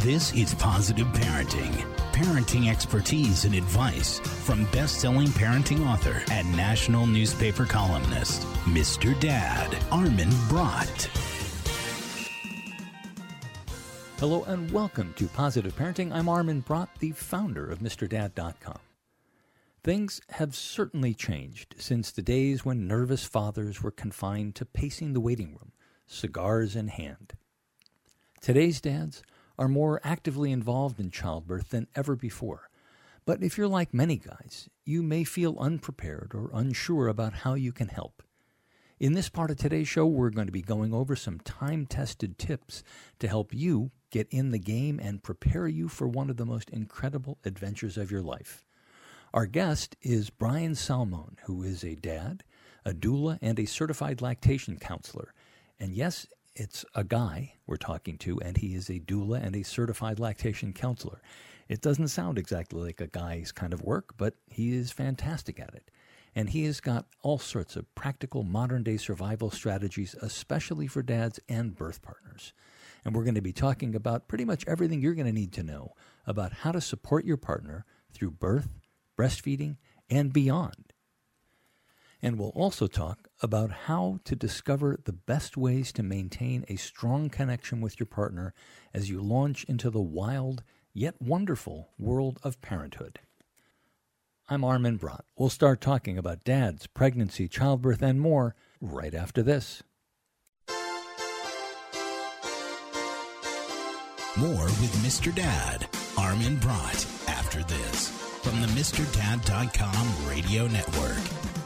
This is Positive Parenting. Parenting expertise and advice from best selling parenting author and national newspaper columnist, Mr. Dad, Armin Brott. Hello and welcome to Positive Parenting. I'm Armin Brott, the founder of MrDad.com. Things have certainly changed since the days when nervous fathers were confined to pacing the waiting room, cigars in hand. Today's dads are more actively involved in childbirth than ever before. But if you're like many guys, you may feel unprepared or unsure about how you can help. In this part of today's show, we're going to be going over some time tested tips to help you get in the game and prepare you for one of the most incredible adventures of your life. Our guest is Brian Salmon, who is a dad, a doula, and a certified lactation counselor. And yes, it's a guy we're talking to, and he is a doula and a certified lactation counselor. It doesn't sound exactly like a guy's kind of work, but he is fantastic at it. And he has got all sorts of practical modern day survival strategies, especially for dads and birth partners. And we're going to be talking about pretty much everything you're going to need to know about how to support your partner through birth, breastfeeding, and beyond. And we'll also talk about how to discover the best ways to maintain a strong connection with your partner as you launch into the wild yet wonderful world of parenthood. I'm Armin Brott. We'll start talking about dads, pregnancy, childbirth, and more right after this. More with Mr. Dad, Armin Brott, after this from the MrDad.com radio network.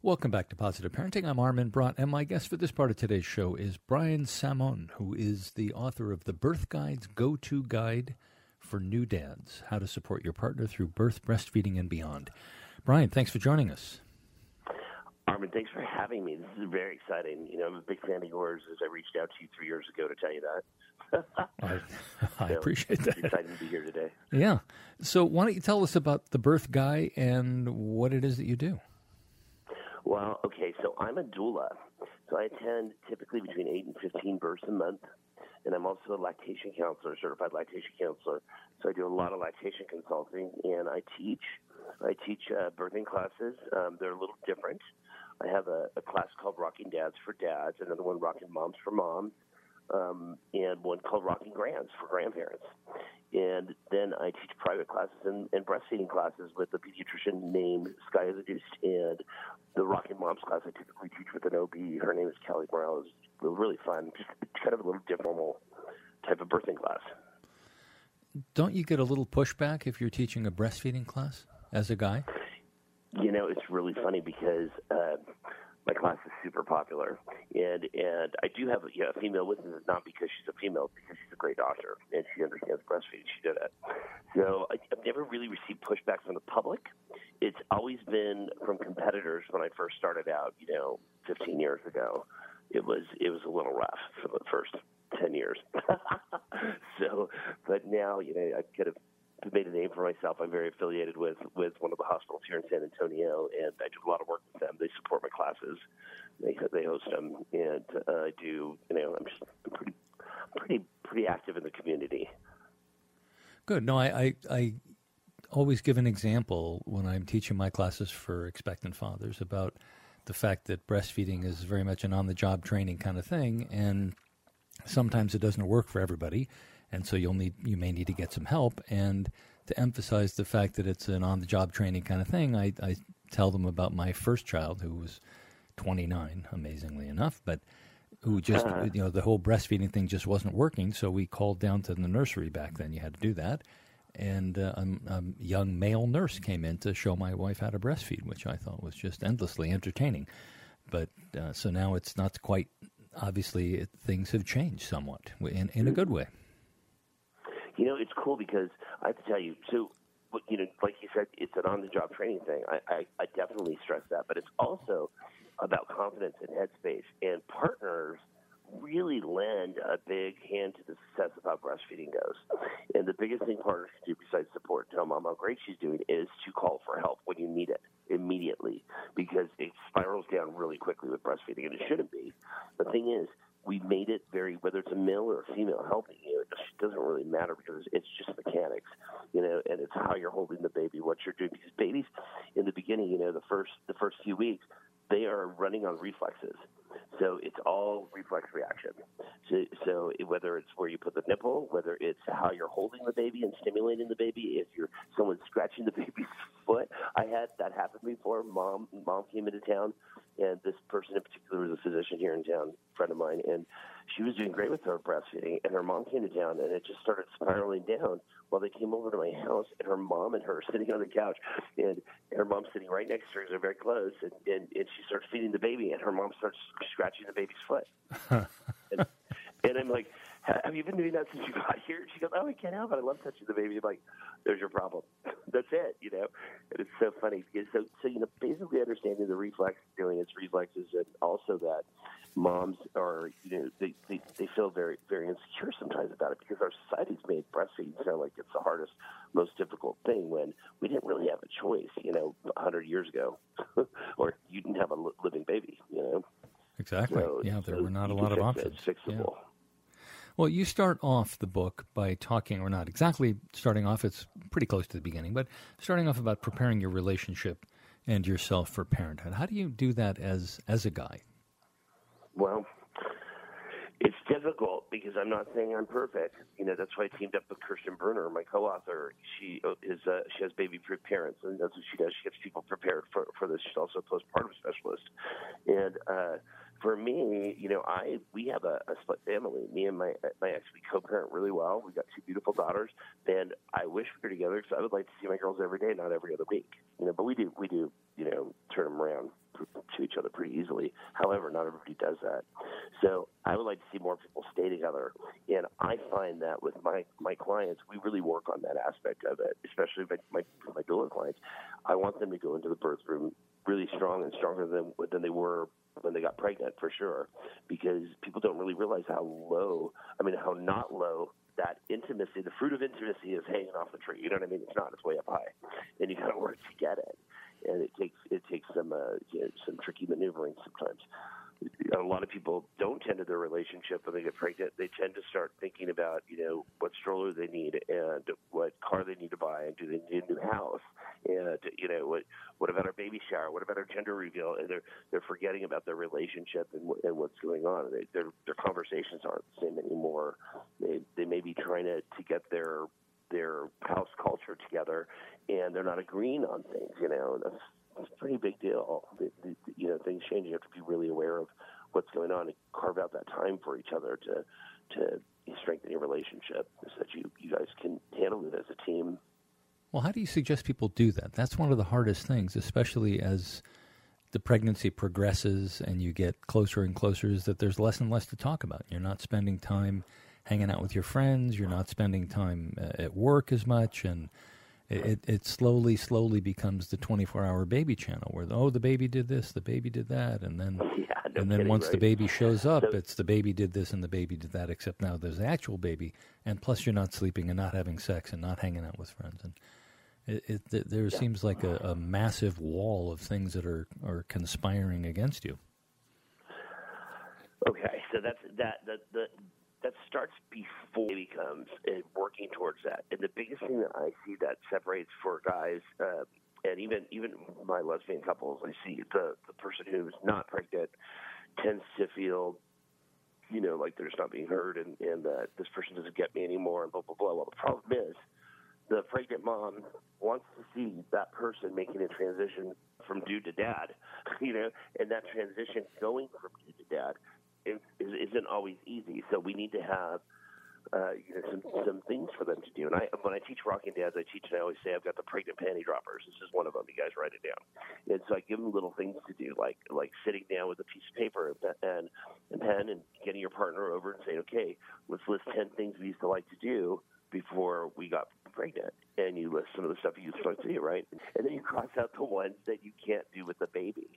Welcome back to Positive Parenting. I'm Armin Brott, and my guest for this part of today's show is Brian Salmon, who is the author of the Birth Guy's Go To Guide for New Dads How to Support Your Partner Through Birth, Breastfeeding, and Beyond. Brian, thanks for joining us. Armin, thanks for having me. This is very exciting. You know, I'm a big fan of yours as I reached out to you three years ago to tell you that. I, I So, appreciate that. Excited to be here today. Yeah. So, why don't you tell us about the Birth Guy and what it is that you do? Well, okay, so I'm a doula. So I attend typically between 8 and 15 births a month. And I'm also a lactation counselor, certified lactation counselor. So I do a lot of lactation consulting and I teach. I teach uh, birthing classes. Um, they're a little different. I have a, a class called Rocking Dads for Dads, another one Rocking Moms for Moms, um, and one called Rocking Grands for grandparents. And then I teach private classes and, and breastfeeding classes with a pediatrician named Sky Adduced. And the Rocking Moms class I typically teach with an OB. Her name is Kelly Morales. Really fun, just kind of a little different type of birthing class. Don't you get a little pushback if you're teaching a breastfeeding class as a guy? You know, it's really funny because uh, my class is super popular, and and I do have you know, a female with me, not because she's a female, because she's a great doctor and she understands breastfeeding. She did it. So I, I've never really received pushback from the public. It's always been from competitors when I first started out. You know, 15 years ago, it was it was a little rough for the first 10 years. so, but now you know I could have made a name for myself. I'm very affiliated with with one of the hospitals here in San Antonio, and I do a lot of work with them. They support my classes. They they host them, and uh, I do. You know, I'm just pretty pretty pretty active in the community. Good. No, I, I, I always give an example when I'm teaching my classes for expectant fathers about the fact that breastfeeding is very much an on-the-job training kind of thing, and sometimes it doesn't work for everybody, and so you'll need you may need to get some help. And to emphasize the fact that it's an on-the-job training kind of thing, I, I tell them about my first child who was 29, amazingly enough, but who just uh-huh. you know the whole breastfeeding thing just wasn't working. So we called down to the nursery back then. You had to do that, and uh, a, a, young male nurse came in to show my wife how to breastfeed, which I thought was just endlessly entertaining. But uh, so now it's not quite. Obviously, it, things have changed somewhat in in a good way. You know, it's cool because I have to tell you. So, you know, like you said, it's an on-the-job training thing. I, I, I definitely stress that, but it's also about confidence and headspace. And partners really lend a big hand to the success of how breastfeeding goes. And the biggest thing partners can do besides support, tell mom how great she's doing, is to call for help when you need it immediately because it spirals down really quickly with breastfeeding, and it shouldn't be. The thing is, we made it very whether it's a male or a female helping you, it just doesn't really matter because it's just mechanics, you know, and it's how you're holding the baby, what you're doing. Because babies, in the beginning, you know, the first the first few weeks, they are running on reflexes. So it's all reflex reaction. So, so whether it's where you put the nipple, whether it's how you're holding the baby and stimulating the baby, if you're someone scratching the baby's foot, I had that happen before. Mom, mom came into town, and this person in particular was a physician here in town, friend of mine, and she was doing great with her breastfeeding, and her mom came to town, and it just started spiraling down. While they came over to my house, and her mom and her sitting on the couch, and her mom's sitting right next to her, they're very close, and, and and she starts feeding the baby, and her mom starts scratching the baby's foot. and, and I'm like, have you been doing that since you got here? She goes, oh, I can't help it. I love touching the baby. I'm like, there's your problem. That's it, you know. And it's so funny because so so you know basically understanding the reflex doing its reflexes and also that moms are you know they, they they feel very very insecure sometimes about it because our society's made breastfeeding sound like it's the hardest most difficult thing when we didn't really have a choice you know a hundred years ago or you didn't have a living baby you know exactly so, yeah there so were not a lot of options it's fixable yeah. Well, you start off the book by talking, or not exactly starting off, it's pretty close to the beginning, but starting off about preparing your relationship and yourself for parenthood. How do you do that as as a guy? Well, it's difficult because I'm not saying I'm perfect. You know, that's why I teamed up with Kirsten Brunner, my co-author. She uh, is uh, she has baby-proof parents, and that's what she does. She gets people prepared for for this. She's also a postpartum specialist, and uh, for me, you know, I we have a, a split family. Me and my my ex we co-parent really well. We got two beautiful daughters, and I wish we were together because I would like to see my girls every day, not every other week. You know, but we do we do you know turn them around to each other pretty easily. However, not everybody does that. So I would like to see more people stay together, and I find that with my my clients, we really work on that aspect of it, especially my my, my doula clients. I want them to go into the birth room really strong and stronger than than they were when they got pregnant for sure, because people don't really realize how low, I mean, how not low that intimacy, the fruit of intimacy is hanging off the tree. You know what I mean? It's not. It's way up high, and you got to work to get it. And it takes it takes some uh, you know, some tricky maneuvering sometimes a lot of people don't tend to their relationship when they get pregnant. They tend to start thinking about, you know, what stroller they need and what car they need to buy and do they need a new house and you know what what about our baby shower? What about our gender reveal? And they're they're forgetting about their relationship and, and what's going on. They, their their conversations aren't the same anymore. They they may be trying to to get their their house culture together, and they're not agreeing on things. You know, it's a pretty big deal. The, the, you know, things change. You have to be really aware of what's going on and carve out that time for each other to to strengthen your relationship so that you you guys can handle it as a team. Well, how do you suggest people do that? That's one of the hardest things, especially as the pregnancy progresses and you get closer and closer, is that there's less and less to talk about. You're not spending time hanging out with your friends. You're not spending time uh, at work as much, and it, it slowly, slowly becomes the 24-hour baby channel where oh the baby did this, the baby did that, and then yeah, no and then kidding, once right? the baby shows up, So- it's the baby did this and the baby did that. Except now there's the actual baby, and plus you're not sleeping and not having sex and not hanging out with friends, and it, it, th- there seems like a, a massive wall of things that are are conspiring against you. Okay, so that's that that the that starts before it becomes and working towards that. And the biggest thing that I see that separates for guys uh, and even even my lesbian couples, I see the the person who's not pregnant tends to feel, you know, like they're just not being heard, and and that this person doesn't get me anymore, and blah blah blah. Well, the problem is, the pregnant mom wants to see that person making a transition from dude to dad, you know, and that transition going from dude to dad is, isn't always easy. So we need to have uh, you know, some some things for them to do. And I, when I teach rocking dads, I teach and I always say I've got the pregnant panty droppers. This is one of them. You guys write it down. And so I give them little things to do, like like sitting down with a piece of paper and and pen and getting your partner over and saying, okay, let's list ten things we used to like to do before we got pregnant. And you list some of the stuff you used to like to do, right? And then you cross out the ones that you can't do with the baby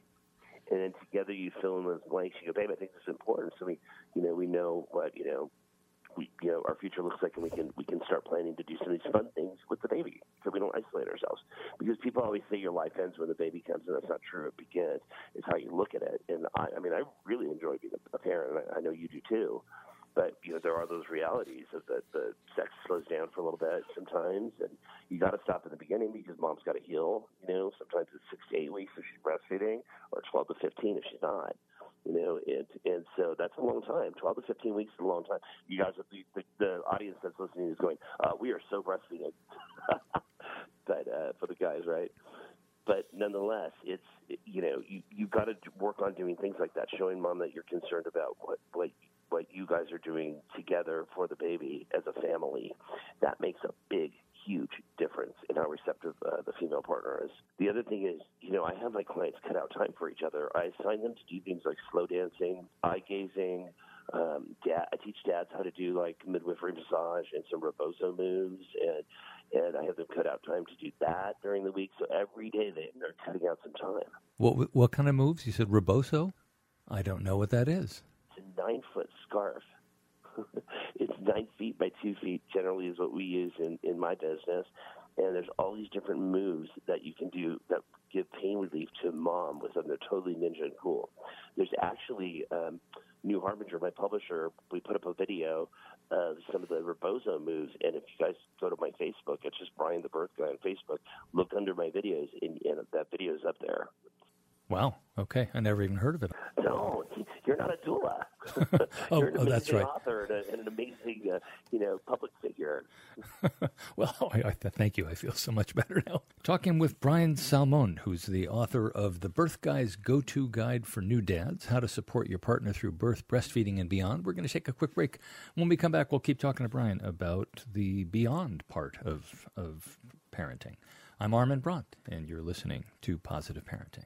and then together you fill in those blanks. You go, babe, I think this is important. So we, you know, we know what you know we, you know, our future looks like, and we can we can start planning to do some of these fun things with the baby, so we don't isolate ourselves. Because people always say your life ends when the baby comes, and that's not true. It begins. It's how you look at it. And I, I mean, I really enjoy being a, parent, and I, I know you do too. But you know, there are those realities of that the sex slows down for a little bit sometimes, and you got to stop at the beginning because mom's got to heal. You know, sometimes it's six to eight weeks if she's breastfeeding, or twelve to fifteen if she's not you know, and and so that's a long time. Twelve to fifteen weeks is a long time. You guys, the the, the audience that's listening is going, uh, we are so breastfeeding, but uh, for the guys, right? But nonetheless, it's you know you you've got to work on doing things like that, showing mom that you're concerned about what what what you guys are doing together for the baby as a family. That makes a big huge difference in how receptive uh, the female partner is. The other thing is, you know, I have my clients cut out time for each other. I assign them to do things like slow dancing, eye gazing. Um, dad, I teach dads how to do like midwifery massage and some rebozo moves, and and I have them cut out time to do that during the week. So every day they, they're cutting out some time. What what kind of moves? You said rebozo. I don't know what that is. Nine foot scarf it's nine feet by two feet generally is what we use in, in my business. And there's all these different moves that you can do that give pain relief to mom with them. They're totally ninja and cool. There's actually um, New Harbinger, my publisher, we put up a video of some of the Rebozo moves. And if you guys go to my Facebook, it's just Brian the Birth Guy on Facebook. Look under my videos, and, and that video is up there. Wow. Okay. I never even heard of it. No, you're not a doula. oh, you're an oh, that's right. Author and, a, and an amazing, uh, you know, public figure. well, I, I, thank you. I feel so much better now. Talking with Brian Salmon, who's the author of the Birth Guy's Go-To Guide for New Dads: How to Support Your Partner Through Birth, Breastfeeding, and Beyond. We're going to take a quick break. When we come back, we'll keep talking to Brian about the beyond part of of parenting. I'm Armin Brott, and you're listening to Positive Parenting.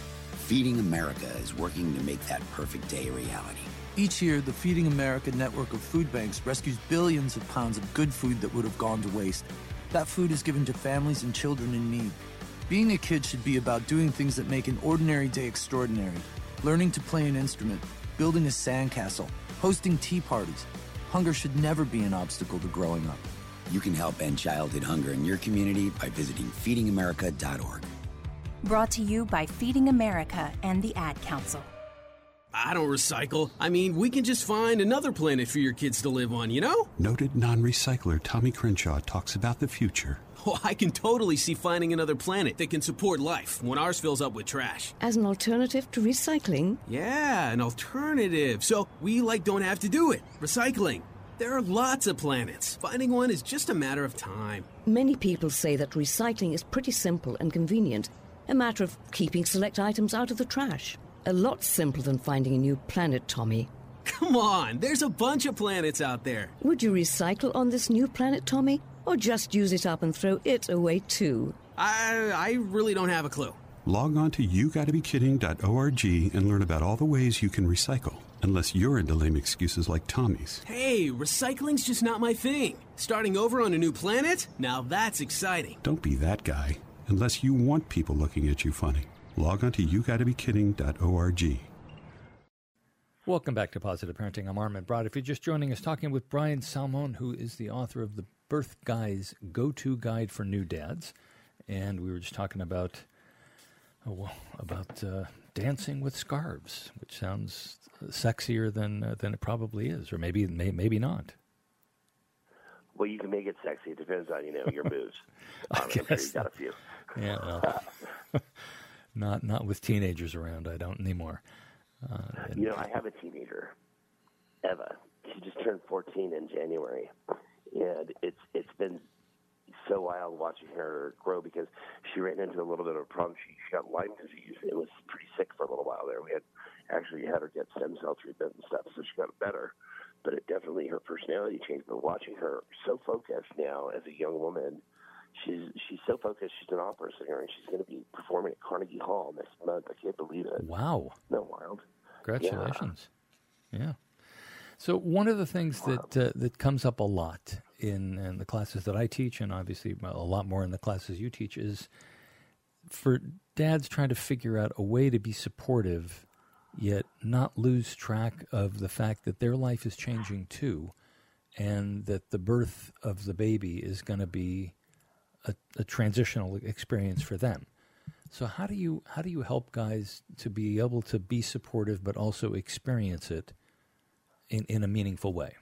Feeding America is working to make that perfect day a reality. Each year, the Feeding America network of food banks rescues billions of pounds of good food that would have gone to waste. That food is given to families and children in need. Being a kid should be about doing things that make an ordinary day extraordinary. Learning to play an instrument, building a sandcastle, hosting tea parties. Hunger should never be an obstacle to growing up. You can help end childhood hunger in your community by visiting feedingamerica.org. Brought to you by Feeding America and the Ad Council. I don't recycle. I mean, we can just find another planet for your kids to live on, you know? Noted non recycler Tommy Crenshaw talks about the future. Oh, I can totally see finding another planet that can support life when ours fills up with trash. As an alternative to recycling? Yeah, an alternative. So we, like, don't have to do it. Recycling. There are lots of planets. Finding one is just a matter of time. Many people say that recycling is pretty simple and convenient a matter of keeping select items out of the trash. A lot simpler than finding a new planet, Tommy. Come on, there's a bunch of planets out there. Would you recycle on this new planet, Tommy? Or just use it up and throw it away too? I, I really don't have a clue. Log on to yougottabekidding.org and learn about all the ways you can recycle. Unless you're into lame excuses like Tommy's. Hey, recycling's just not my thing. Starting over on a new planet? Now that's exciting. Don't be that guy unless you want people looking at you funny. Log on to yougottabekidding.org. Welcome back to Positive Parenting. I'm Armin Brott. If you're just joining us, talking with Brian Salmon, who is the author of the Birth Guy's Go-To Guide for New Dads, and we were just talking about oh, well, about uh, dancing with scarves, which sounds sexier than uh, than it probably is, or maybe may, maybe not. Well, you can make it sexy. It depends on you know your moves. Um, I'm sure you got a few. Yeah, well, not not with teenagers around. I don't anymore. Uh, You know, I have a teenager, Eva. She just turned 14 in January, and it's it's been so wild watching her grow because she ran into a little bit of a problem. She, she got Lyme disease. It was pretty sick for a little while there. We had actually had her get stem cell treatment and stuff, so she got better. But it definitely her personality changed. But watching her so focused now as a young woman, she's she's so focused. She's an opera singer, and she's going to be performing at Carnegie Hall next month. I can't believe it. Wow. No wild. Congratulations. Yeah. So one of the things that uh, that comes up a lot in, in the classes that I teach, and obviously a lot more in the classes you teach, is for dads trying to figure out a way to be supportive, yet not lose track of the fact that their life is changing too, and that the birth of the baby is going to be a, a transitional experience for them. So how do you how do you help guys to be able to be supportive but also experience it in, in a meaningful way?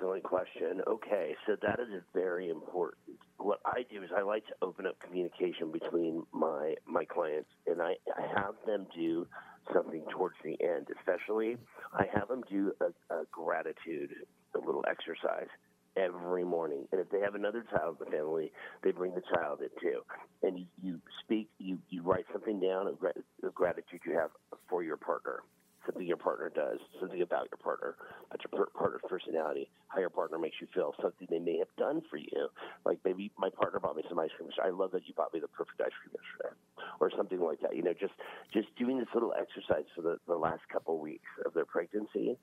Excellent question. Okay, so that is very important. What I do is I like to open up communication between my my clients, and I, I have them do something towards the end. Especially, I have them do a, a gratitude, a little exercise every morning. And if they have another child in the family, they bring the child in too. And you, you speak, you, you write something down of, of gratitude you have for your partner, something your partner does, something about your partner, about your partner's personality, how your partner makes you feel, something they may have done for you. Like maybe my partner bought me some ice cream. I love that you bought me the perfect ice cream yesterday, or something like that. You know, just just doing this little exercise for the, the last couple of weeks of their pregnancy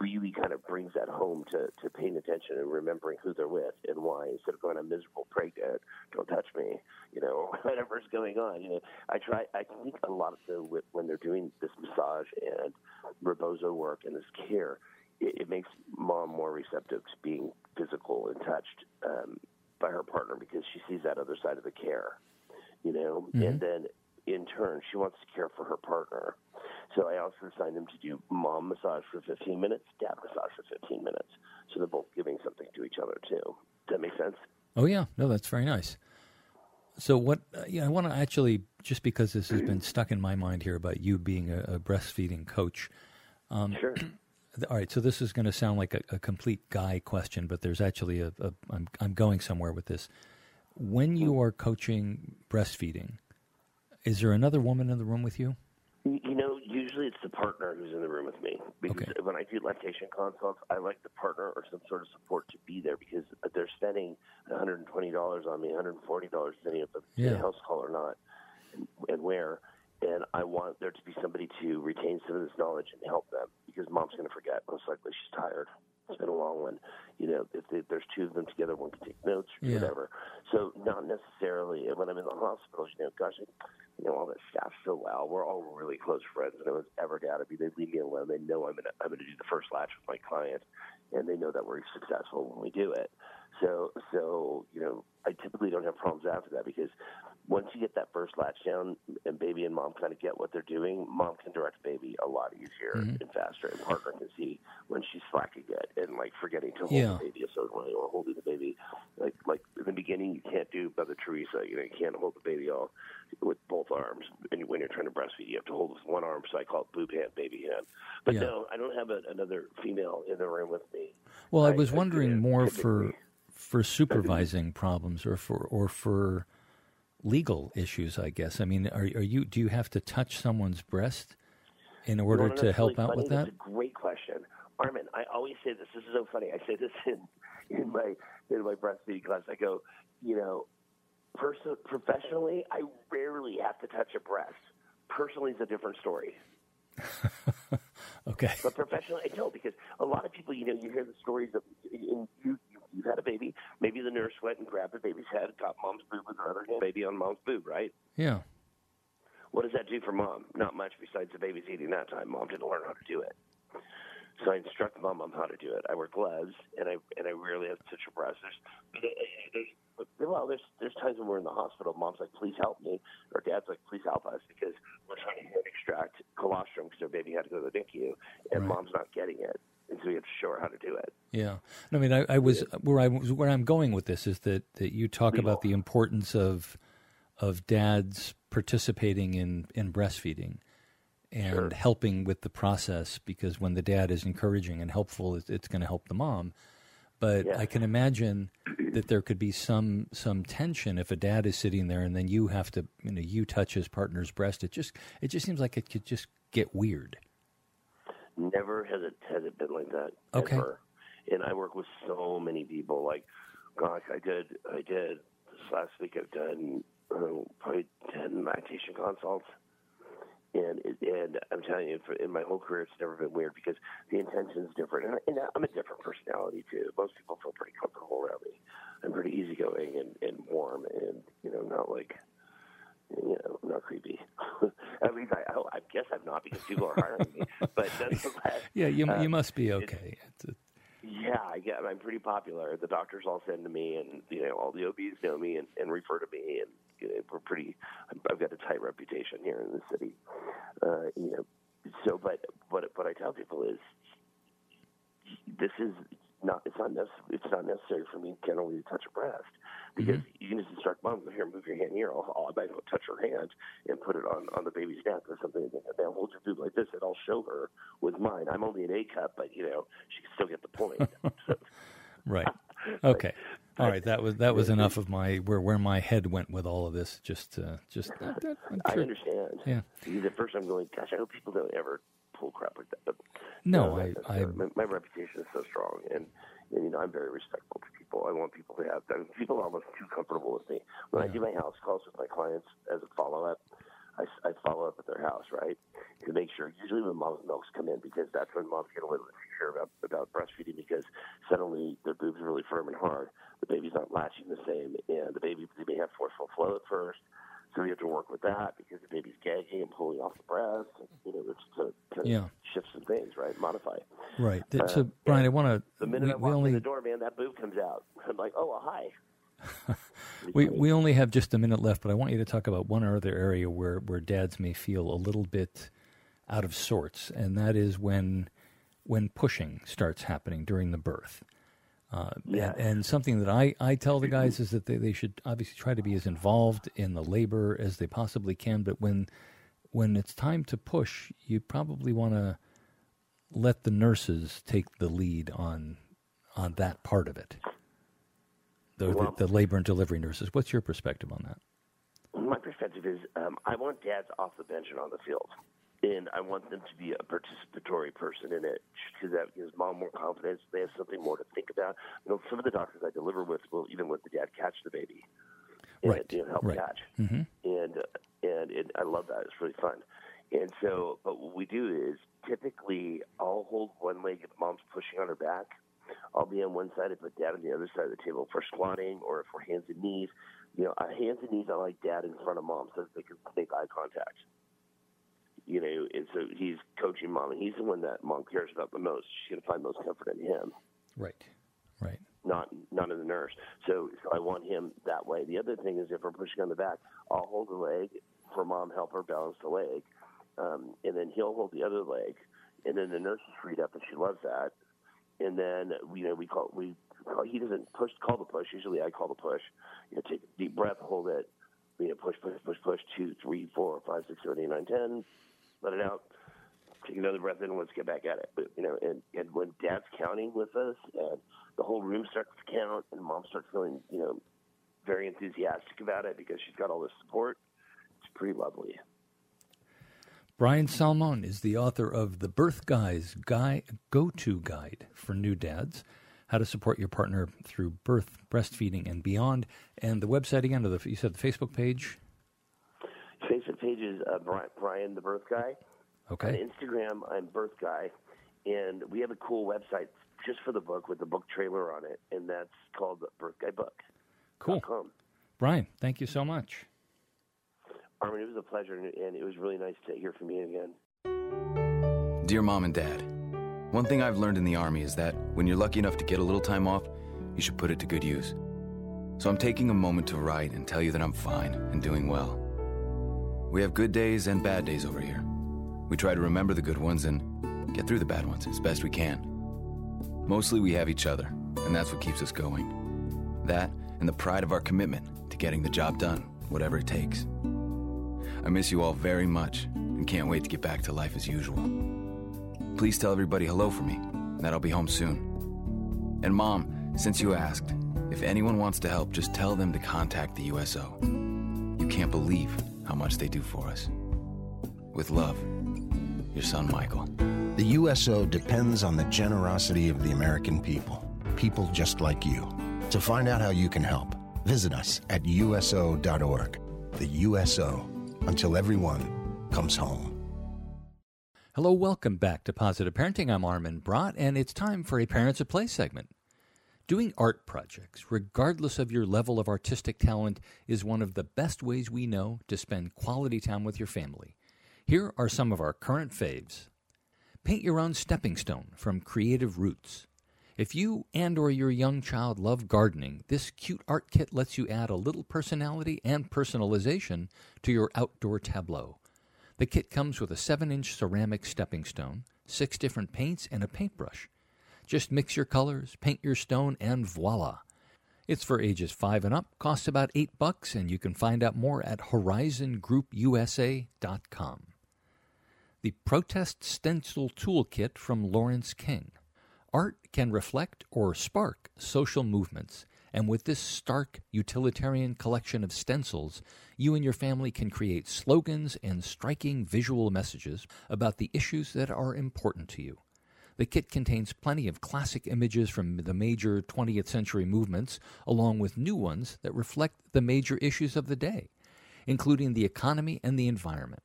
really kind of brings that home to, to paying attention and remembering who they're with and why instead of going I'm miserable pregnant, don't touch me, you know, whatever's going on. You know, I try. I think a lot of the when they're doing this massage and rebozo work and this care, it, it makes mom more receptive to being physical and touched um, by her partner because she sees that other side of the care, you know, Mm-hmm. and then in turn she wants to care for her partner. So I also assign them to do mom massage for 15 minutes, dad massage for 15 minutes. So they're both giving something to each other too. Does that make sense? Oh yeah, no, that's very nice. So what? Uh, yeah, I want to actually just because this has been stuck in my mind here about you being a, a breastfeeding coach. Um, sure. All right, so this is going to sound like a, a complete guy question, but there's actually a, a I'm I'm going somewhere with this. When you are coaching breastfeeding, is there another woman in the room with you? You you know, usually it's the partner who's in the room with me. Because when I do lactation consults, I like the partner or some sort of support to be there because they're spending $120 on me, $140 depending if it's Yeah. a house call or not, and, and where. And I want there to be somebody to retain some of this knowledge and help them because mom's going to forget. Most likely she's tired. It's been a long one. You know, if they, there's two of them together, one can take notes or Yeah. whatever. So not necessarily. And when I'm in the hospital, you know, gosh, you know, all that staff so well. We're all really close friends, and it was ever doubt to be. They leave me alone. They know I'm gonna I'm gonna do the first latch with my client, and they know that we're successful when we do it. So so you know, I typically don't have problems after that because once you get that first latch down, and baby and mom kind of get what they're doing, mom can direct baby a lot easier Mhm. and faster, and partner can see when she's slacking it and like forgetting to hold Yeah. the baby a certain way or holding the baby like like in the beginning you can't do Mother Teresa, you know, you can't hold the baby all with both arms. And when you're trying to breastfeed, you have to hold with one arm. So I call it boob hand, baby hand. But Yeah. no, I don't have a, another female in the room with me. Well, I, I- was wondering did more for for supervising problems or for or for legal issues. I guess. I mean, are are you? Do you have to touch someone's breast in order to help really out funny? with that? That's a great question. Armin, I always say this. This is so funny. I say this in, in my in my breastfeeding class. I go, you know, pers- professionally, I rarely have to touch a breast. Personally, it's a different story. Okay. But professionally, I don't because a lot of people, you know, you hear the stories of and you you've had a baby. Maybe the nurse went and grabbed the baby's head, got mom's boob with her other hand, baby on mom's boob, right? Yeah. What does that do for mom? Not much besides the baby's eating that time. Mom didn't learn how to do it. So I instruct mom on how to do it. I wear gloves, and I and I rarely have such a breast. Uh, uh, there's, there's, well, there's there's times when we're in the hospital. Mom's like, "Please help me," or Dad's like, "Please help us," because we're trying to extract colostrum because our baby had to go to the NICU, and Right. mom's not getting it, and so we have to show her how to do it. Yeah, I mean, I, I was where I was where I'm going with this is that that you talk about the importance of of dads participating in in breastfeeding and helping with the process because when the dad is encouraging and helpful, it's, it's going to help the mom. But I can imagine that there could be some some tension if a dad is sitting there and then you have to you know you touch his partner's breast. It just it just seems like it could just get weird. Never has it has it been like that. Okay. Ever. And I work with so many people. Like, gosh, I did I did this last week. I've done uh, probably ten lactation consults. And it, and I'm telling you, for, in my whole career, it's never been weird because the intention's different, and, I, and I'm a different personality too. Most people feel pretty comfortable around me. I'm pretty easygoing and, and warm, and you know, not like you know, not creepy. At least I, I, I guess I'm not because people are hiring me. But nonetheless, Yeah, you uh, you must be okay. It's a- yeah, I get, I'm pretty popular. The doctors all send to me, and you know, all the OBs know me and, and refer to me, and you know, we're pretty. I've got a tight reputation here in the city. Uh, you know, so but what what I tell people is, this is not. It's not necessary. It's not necessary for me generally to touch a breast because you can just instruct mom here, move your hand here. I'll, I'll I go touch her hand and put it on on the baby's neck or something. And then hold your boob like this, and I'll show her with mine. I'm only an A cup, but you know, she can still get the point. so, Right. Okay. All right. That was that was enough of my where where my head went with all of this. Just uh, just that, that, I understand. Yeah. Because at first I'm going, gosh, I hope people don't ever crap like that. But No, not I- necessarily. I- my, my reputation is so strong, and, and you know I'm very respectful to people. I want people to have. I mean, people are almost too comfortable with me. When I do my house calls with my clients as a follow up, I, I follow up at their house, right, to make sure. Usually when mom's milks come in, because that's when moms get a little insecure about about breastfeeding, because suddenly their boobs are really firm and hard. The baby's not latching the same, and the baby they may have forceful flow at first. So we have to work with that because the baby's gagging and pulling off the breast. And, you know, it's to kind Yeah. shift some things, right? Modify. Right. Uh, so Brian, I want to. The minute we, I we walk only in the door, man, that boob comes out. I'm like, oh, well, hi. we, we only have just a minute left, but I want you to talk about one other area where, where dads may feel a little bit out of sorts, and that is when when pushing starts happening during the birth. Uh, Yeah. and, and something that I, I tell the guys is that they, they should obviously try to be as involved in the labor as they possibly can, but when when it's time to push, you probably want to let the nurses take the lead on on that part of it. The, Well- the, the labor and delivery nurses. What's your perspective on that? My perspective is um, I want dads off the bench and on the field. And I want them to be a participatory person in it because that gives mom more confidence. They have something more to think about. You know, some of the doctors I deliver with will even let the dad catch the baby and Right, you know, help right. catch. Mm-hmm. and uh, and it, I love that. It's really fun. And so, but what we do is typically I'll hold one leg if mom's pushing on her back. I'll be on one side and put dad on the other side of the table for squatting or if we're hands and knees. You know, uh, hands and knees I like dad in front of mom so that they can make eye contact. You know, and so he's coaching mom, and he's the one that mom cares about the most. She's gonna find most comfort in him Right. Right. not not in the nurse. So, so I want him that way. The other thing is if we're pushing on the back, I'll hold the leg for mom, help her balance the leg, um, and then he'll hold the other leg, and then the nurse is freed up, and she loves that. And then you know we call we call, he doesn't push call the push. Usually I call the push. You know, take a deep breath, hold it. You know, push, push, push, push. Two, three, four, five, six, seven, eight, nine, ten. Let it out take another breath in let's get back at it. But you know, and, and when dad's counting with us and the whole room starts to count and mom starts feeling, you know, very enthusiastic about it because she's got all this support, it's pretty lovely. Brian Salmon is the author of The Birth Guy's Guy Go To Guide for New Dads How to Support Your Partner Through Birth, Breastfeeding, and Beyond. And the website again, or the, you said the Facebook page? Facebook page is uh, Brian, Brian the Birth Guy. Okay. On Instagram, I'm Birth Guy, and we have a cool website just for the book with the book trailer on it, and that's called Birth Guy Book. Cool. Brian, thank you so much. Armin, it was a pleasure, and it was really nice to hear from you again. Dear Mom and Dad, one thing I've learned in the Army is that when you're lucky enough to get a little time off, you should put it to good use. So I'm taking a moment to write and tell you that I'm fine and doing well. We have good days and bad days over here. We try to remember the good ones and get through the bad ones as best we can. Mostly we have each other, and that's what keeps us going. That and the pride of our commitment to getting the job done, whatever it takes. I miss you all very much and can't wait to get back to life as usual. Please tell everybody hello for me, and that I'll be home soon. And Mom, since you asked, if anyone wants to help, just tell them to contact the USO. You can't believe how much they do for us. With love, your son Michael. The USO depends on the generosity of the American people, people just like you. To find out how you can help, visit us at USO.org. The USO, until everyone comes home. Hello, welcome back to Positive Parenting. I'm Armin Brott, and it's time for a Parents at Play segment. Doing art projects, regardless of your level of artistic talent, is one of the best ways we know to spend quality time with your family. Here are some of our current faves. Paint your own stepping stone from Creative Roots. If you and or your young child love gardening, this cute art kit lets you add a little personality and personalization to your outdoor tableau. The kit comes with a 7-inch ceramic stepping stone, six different paints, and a paintbrush. Just mix your colors, paint your stone, and voila. It's for ages 5 and up, costs about 8 bucks, and you can find out more at horizongroupusa.com. The Protest Stencil Toolkit from Laurence King. Art can reflect or spark social movements, and with this stark utilitarian collection of stencils, you and your family can create slogans and striking visual messages about the issues that are important to you. The kit contains plenty of classic images from the major 20th century movements, along with new ones that reflect the major issues of the day, including the economy and the environment.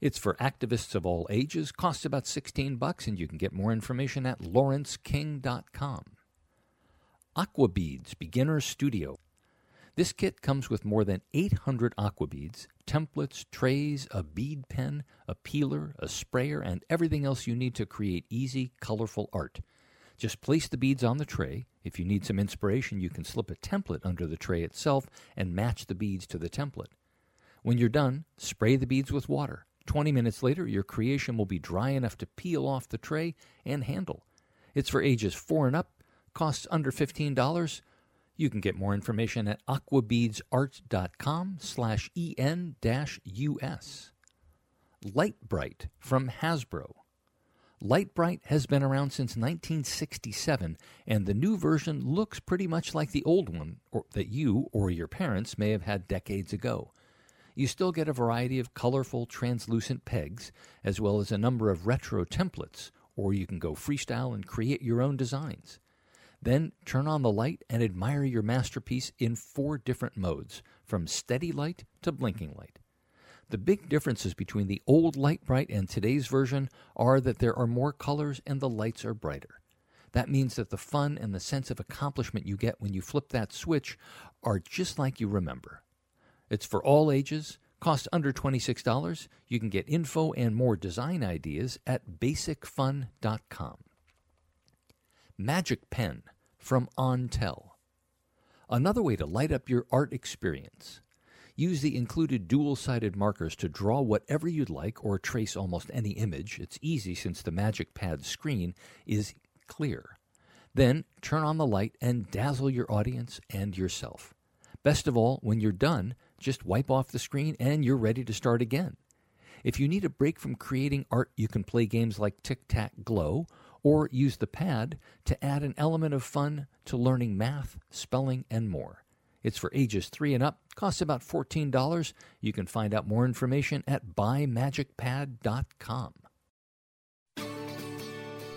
It's for activists of all ages, costs about 16 bucks, and you can get more information at laurenceking.com. Aqua Beads Beginner Studio. This kit comes with more than 800 aqua beads, templates, trays, a bead pen, a peeler, a sprayer, and everything else you need to create easy, colorful art. Just place the beads on the tray. If you need some inspiration, you can slip a template under the tray itself and match the beads to the template. When you're done, spray the beads with water. 20 minutes later, your creation will be dry enough to peel off the tray and handle. It's for ages 4 and up, costs under $15. You can get more information at aquabeadsart.com slash en-us. Lite-Brite from Hasbro. Lite-Brite has been around since 1967, and the new version looks pretty much like the old one that you or your parents may have had decades ago. You still get a variety of colorful, translucent pegs, as well as a number of retro templates, or you can go freestyle and create your own designs. Then turn on the light and admire your masterpiece in four different modes, from steady light to blinking light. The big differences between the old Lite-Brite and today's version are that there are more colors and the lights are brighter. That means that the fun and the sense of accomplishment you get when you flip that switch are just like you remember. It's for all ages, costs under $26. You can get info and more design ideas at basicfun.com. Magic Pen from OnTel. Another way to light up your art experience. Use the included dual sided markers to draw whatever you'd like or trace almost any image. It's easy since the Magic Pad screen is clear. Then turn on the light and dazzle your audience and yourself. Best of all, when you're done, just wipe off the screen and you're ready to start again. If you need a break from creating art, you can play games like Tic Tac Glow or use the pad to add an element of fun to learning math, spelling, and more. It's for ages 3 and up, costs about $14. You can find out more information at buymagicpad.com.